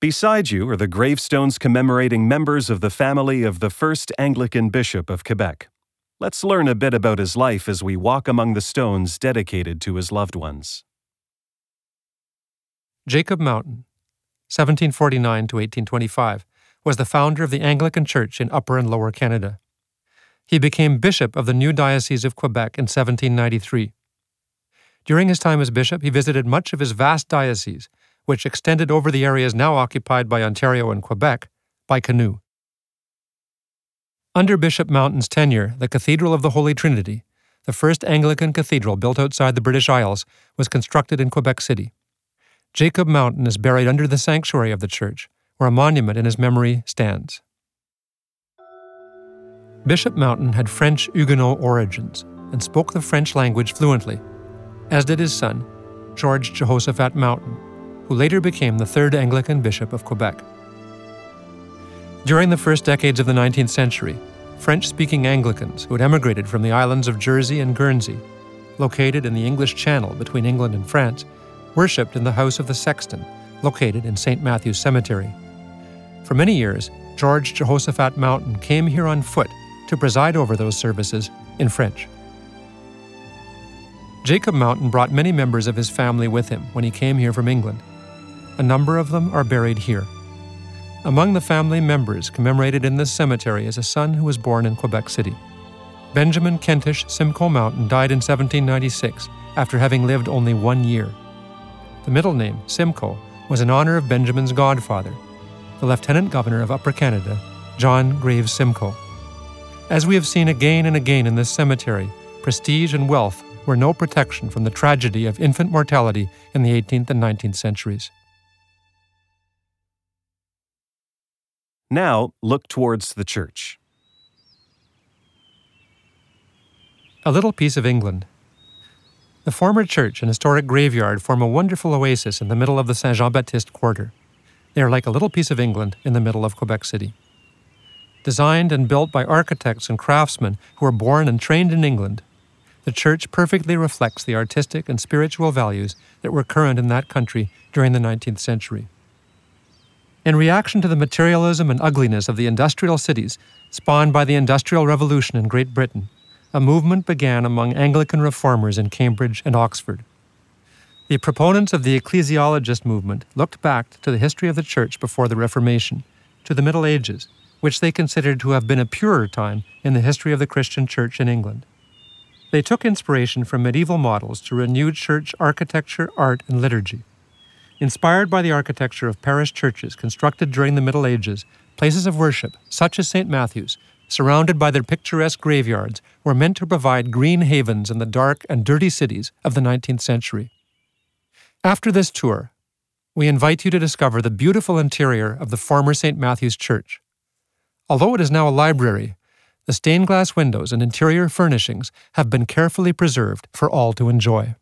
Beside you are the gravestones commemorating members of the family of the first Anglican Bishop of Quebec. Let's learn a bit about his life as we walk among the stones dedicated to his loved ones. Jacob Mountain, 1749 to 1825, was the founder of the Anglican Church in Upper and Lower Canada. He became bishop of the new Diocese of Quebec in 1793. During his time as bishop, he visited much of his vast diocese which extended over the areas now occupied by Ontario and Quebec, by canoe. Under Bishop Mountain's tenure, the Cathedral of the Holy Trinity, the first Anglican cathedral built outside the British Isles, was constructed in Quebec City. Jacob Mountain is buried under the sanctuary of the church, where a monument in his memory stands. Bishop Mountain had French Huguenot origins and spoke the French language fluently, as did his son, George Jehoshaphat Mountain, who later became the third Anglican bishop of Quebec. During the first decades of the 19th century, French speaking Anglicans who had emigrated from the islands of Jersey and Guernsey, located in the English Channel between England and France, worshipped in the house of the sexton, located in St. Matthew's Cemetery. For many years, George Jehoshaphat Mountain came here on foot to preside over those services in French. Jacob Mountain brought many members of his family with him when he came here from England. A number of them are buried here. Among the family members commemorated in this cemetery is a son who was born in Quebec City. Benjamin Kentish Simcoe Mountain died in 1796 after having lived only one year. The middle name, Simcoe, was in honor of Benjamin's godfather, the Lieutenant Governor of Upper Canada, John Graves Simcoe. As we have seen again and again in this cemetery, prestige and wealth were no protection from the tragedy of infant mortality in the 18th and 19th centuries. Now look towards the church. A little piece of England. The former church and historic graveyard form a wonderful oasis in the middle of the Saint Jean Baptiste quarter. They are like a little piece of England in the middle of Quebec City. Designed and built by architects and craftsmen who were born and trained in England, the church perfectly reflects the artistic and spiritual values that were current in that country during the 19th century. In reaction to the materialism and ugliness of the industrial cities spawned by the Industrial Revolution in Great Britain, a movement began among Anglican reformers in Cambridge and Oxford. The proponents of the ecclesiologist movement looked back to the history of the Church before the Reformation, to the Middle Ages, which they considered to have been a purer time in the history of the Christian Church in England. They took inspiration from medieval models to renew church architecture, art, and liturgy. Inspired by the architecture of parish churches constructed during the Middle Ages, places of worship, such as St. Matthew's, surrounded by their picturesque graveyards, were meant to provide green havens in the dark and dirty cities of the 19th century. After this tour, we invite you to discover the beautiful interior of the former St. Matthew's Church. Although it is now a library, the stained glass windows and interior furnishings have been carefully preserved for all to enjoy.